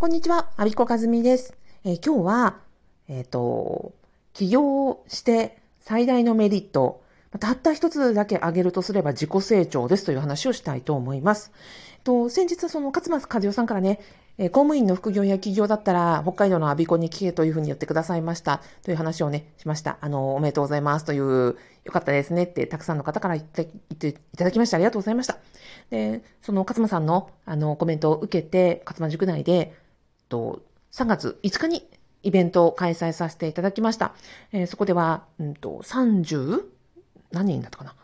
こんにちは、アビコカズミです。えー、今日は、えっ、ー、と、起業して最大のメリット、たった一つだけ挙げるとすれば自己成長ですという話をしたいと思います。と先日、その勝松和代さんからね、え、公務員の副業や起業だったら、北海道のアビコに聞けというふうに言ってくださいました。という話をね、しました。あの、おめでとうございますという、よかったですねって、たくさんの方から言って言っていただきましてありがとうございました。で、その勝間さんの、あの、コメントを受けて、勝間塾内で、と、3月5日にイベントを開催させていただきました。えー、そこでは、うんと、30? 何人だったかな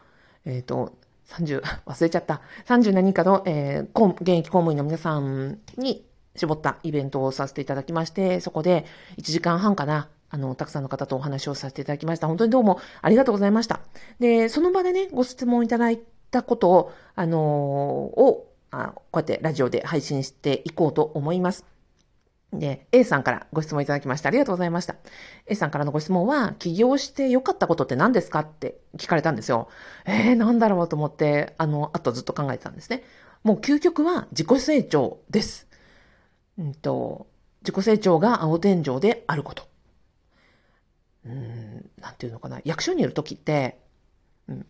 えっ、ー、と、30、忘れちゃった。30何人かの、えー、現役公務員の皆さんに絞ったイベントをさせていただきまして、そこで1時間半かな、あの、たくさんの方とお話をさせていただきました。本当にどうもありがとうございました。で、その場でね、ご質問いただいたことを、あのー、をあ、こうやってラジオで配信していこうと思います。で、A さんからご質問いただきましてありがとうございました。A さんからのご質問は、起業して良かったことって何ですかって聞かれたんですよ。えー、なんだろうと思って、あの、あとずっと考えてたんですね。もう究極は自己成長です。うんと、自己成長が青天井であること。うん、なんていうのかな。役所にいるときって、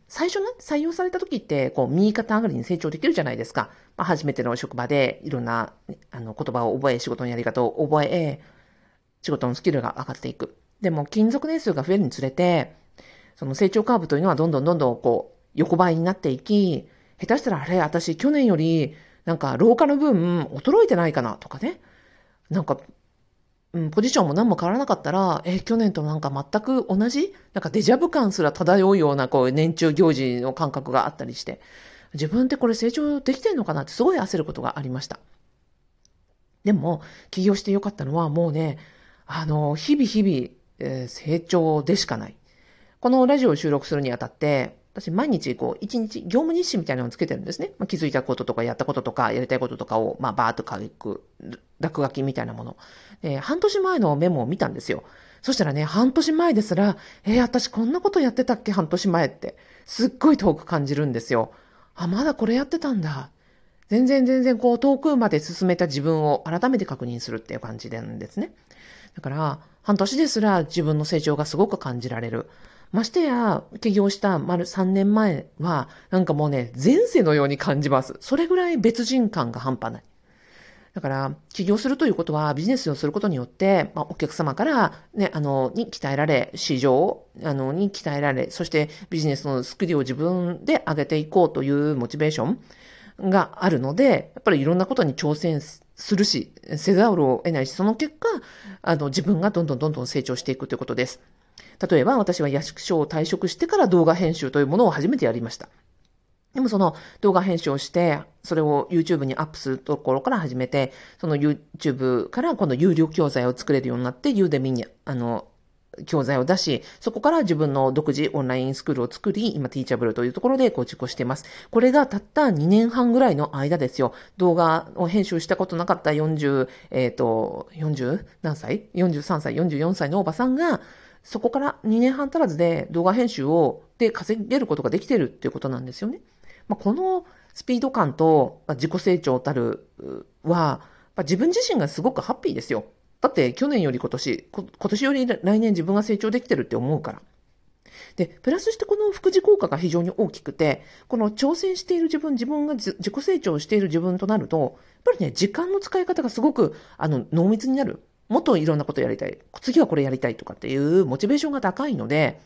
最初ね、採用された時って、こう、右肩上がりに成長できるじゃないですか。まあ、初めての職場で、いろんな、あの、言葉を覚え、仕事のやり方を覚え、仕事のスキルが上がっていく。でも、勤続年数が増えるにつれて、その成長カーブというのはどんどんどんどん、こう、横ばいになっていき、下手したら、あれ、私、去年より、なんか、老化の分、衰えてないかな、とかね。なんか、うん、ポジションも何も変わらなかったら、え、去年となんか全く同じ？なんかデジャブ感すら漂うような、こう、年中行事の感覚があったりして、自分ってこれ成長できてんのかなってすごい焦ることがありました。でも、起業してよかったのはもうね、あの、日々日々、えー、成長でしかない。このラジオを収録するにあたって、私毎日こう、一日、業務日誌みたいなのをつけてるんですね。まあ、気づいたこととか、やったこととか、やりたいこととかを、まあ、バーっと書く、落書きみたいなもの。えー、半年前のメモを見たんですよ。そしたらね、半年前ですら、えー、私こんなことやってたっけ？半年前って。すっごい遠く感じるんですよ。あ、まだこれやってたんだ。全然全然こう遠くまで進めた自分を改めて確認するっていう感じなんですね。だから、半年ですら自分の成長がすごく感じられる。ましてや、起業した丸3年前は、なんかもうね、前世のように感じます。それぐらい別人感が半端ない。だから、起業するということは、ビジネスをすることによって、まあ、お客様から、ね、あの、に鍛えられ、市場、あの、に鍛えられ、そしてビジネスのスキルを自分で上げていこうというモチベーションがあるので、やっぱりいろんなことに挑戦するし、せざるを得ないし、その結果、あの、自分がどんどんどんどん成長していくということです。例えば私は役所を退職してから動画編集というものを初めてやりました。でもその動画編集をして、それを YouTube にアップするところから始めて、その YouTube から今度有料教材を作れるようになって、ユーデミに、あの、教材を出し、そこから自分の独自オンラインスクールを作り、今、ティーチャブルというところで構築しています。これがたった2年半ぐらいの間ですよ。動画を編集したことなかった40、えっ、ー、と、40何歳 ?43 歳、44歳のおばさんが、そこから2年半足らずで動画編集を、で稼げることができてるっていうことなんですよね。まあ、このスピード感と自己成長たるは、まあ自分自身がすごくハッピーですよ。だって去年より今年、今年より来年自分が成長できてるって思うから。で、プラスしてこの副次効果が非常に大きくて、この挑戦している自分、自分が自己成長している自分となると、やっぱりね、時間の使い方がすごく、あの、濃密になる。もっといろんなことやりたい。次はこれやりたいとかっていうモチベーションが高いので、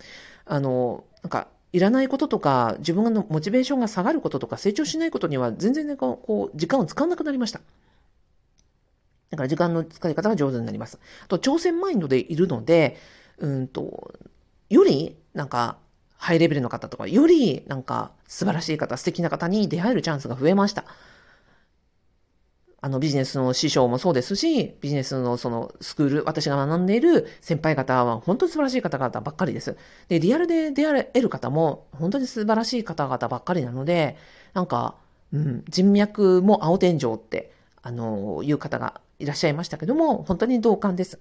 あの、なんか、いらないこととか、自分のモチベーションが下がることとか、成長しないことには全然ね、こう、時間を使わなくなりました。だから時間の使い方が上手になります。あと、挑戦マインドでいるので、うんと、より、なんか、ハイレベルの方とか、より、なんか、素晴らしい方、素敵な方に出会えるチャンスが増えました。あのビジネスの師匠もそうですし、ビジネスのそのスクール、私が学んでいる先輩方は本当に素晴らしい方々ばっかりです。で、リアルで出会える方も本当に素晴らしい方々ばっかりなので、なんか、うん、人脈も青天井って、あの、いう方がいらっしゃいましたけども、本当に同感です。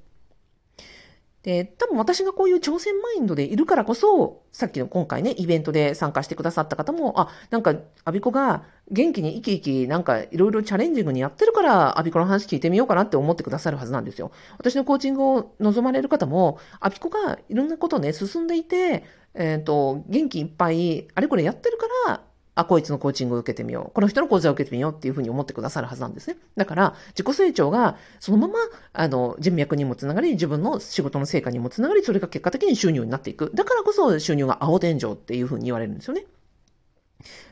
で、多分私がこういう挑戦マインドでいるからこそ、さっきの今回ね、イベントで参加してくださった方も、あ、なんか、アビコが元気に生き生き、なんかいろいろチャレンジングにやってるから、アビコの話聞いてみようかなって思ってくださるはずなんですよ。私のコーチングを望まれる方も、アビコがいろんなことね、進んでいて、えっ、ー、と、元気いっぱい、あれこれやってるから、あ、こいつのコーチングを受けてみよう。この人の講座を受けてみようっていうふうに思ってくださるはずなんですね。だから、自己成長がそのまま、あの、人脈にもつながり、自分の仕事の成果にもつながり、それが結果的に収入になっていく。だからこそ収入が青天井っていうふうに言われるんですよね。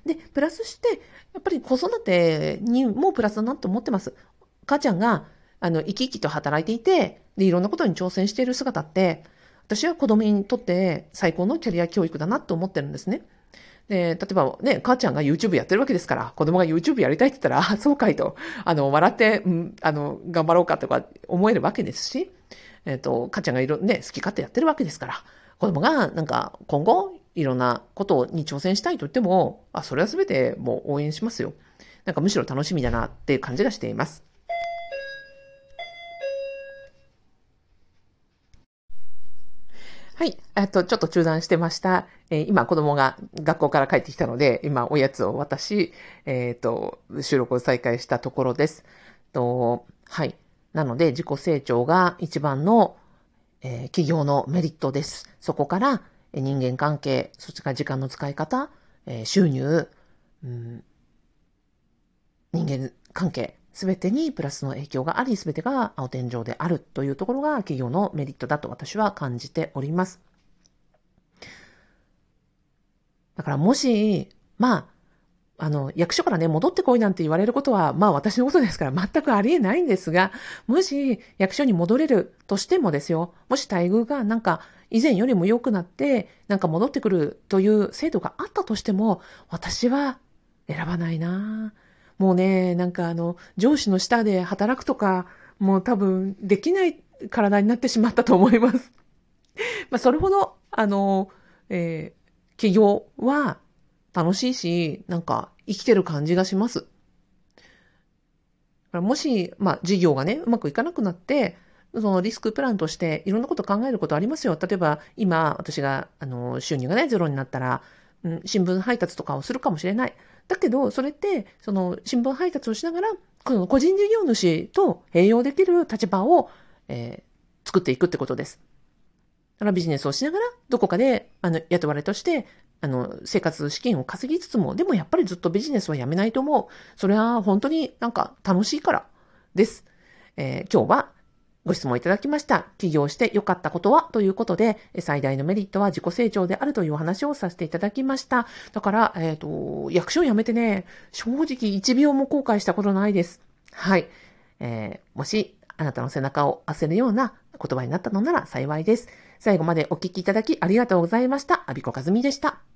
で、プラスして、やっぱり子育てにもプラスだなと思ってます。母ちゃんが、あの、生き生きと働いていて、で、いろんなことに挑戦している姿って、私は子供にとって最高のキャリア教育だなと思ってるんですね。で、例えばね、母ちゃんが YouTube やってるわけですから、子供が YouTube やりたいって言ったら、そうかいと、あの、笑って、うん、あの、頑張ろうかとか思えるわけですし、えっ、ー、と、母ちゃんがいろ、ね、好き勝手やってるわけですから、子供がなんか今後いろんなことに挑戦したいと言っても、あ、それは全てもう応援しますよ。なんかむしろ楽しみだなっていう感じがしています。はい。あと、ちょっと中断してました。えー、今、子供が学校から帰ってきたので、今、おやつを渡し、えっ、ー、と、収録を再開したところです。と、はい。なので、自己成長が一番の、えー、企業のメリットです。そこから、え人間関係、そちら時間の使い方、え収入、うん、人間関係、すべてにプラスの影響があり、すべてが青天井であるというところが企業のメリットだと私は感じております。だからもし、まあ、あの、役所からね、戻ってこいなんて言われることは、まあ私のことですから全くありえないんですが、もし役所に戻れるとしてもですよ、もし待遇がなんか以前よりも良くなって、なんか戻ってくるという制度があったとしても、私は選ばないなぁ。もうね、なんかあの、上司の下で働くとか、もう多分できない体になってしまったと思います。まあ、それほど、あの、えー、企業は楽しいし、なんか生きてる感じがします。もし、まあ、事業がね、うまくいかなくなって、そのリスクプランとしていろんなこと考えることありますよ。例えば、今、私が、あの、収入がね、ゼロになったら、うん、新聞配達とかをするかもしれない。だけど、それって、その、新聞配達をしながら、この個人事業主と併用できる立場を、えー、作っていくってことです。だからビジネスをしながら、どこかで、あの、雇われとして、あの、生活資金を稼ぎつつも、でもやっぱりずっとビジネスはやめないと思う。それは本当になんか楽しいからです。えー、今日はご質問いただきました。起業して良かったことは？ということで、最大のメリットは自己成長であるというお話をさせていただきました。だから、えっ、ー、と、役所を辞めてね、正直1秒も後悔したことないです。はい。えー、もし、あなたの背中を押せるような言葉になったのなら幸いです。最後までお聞きいただきありがとうございました。アビコカズミでした。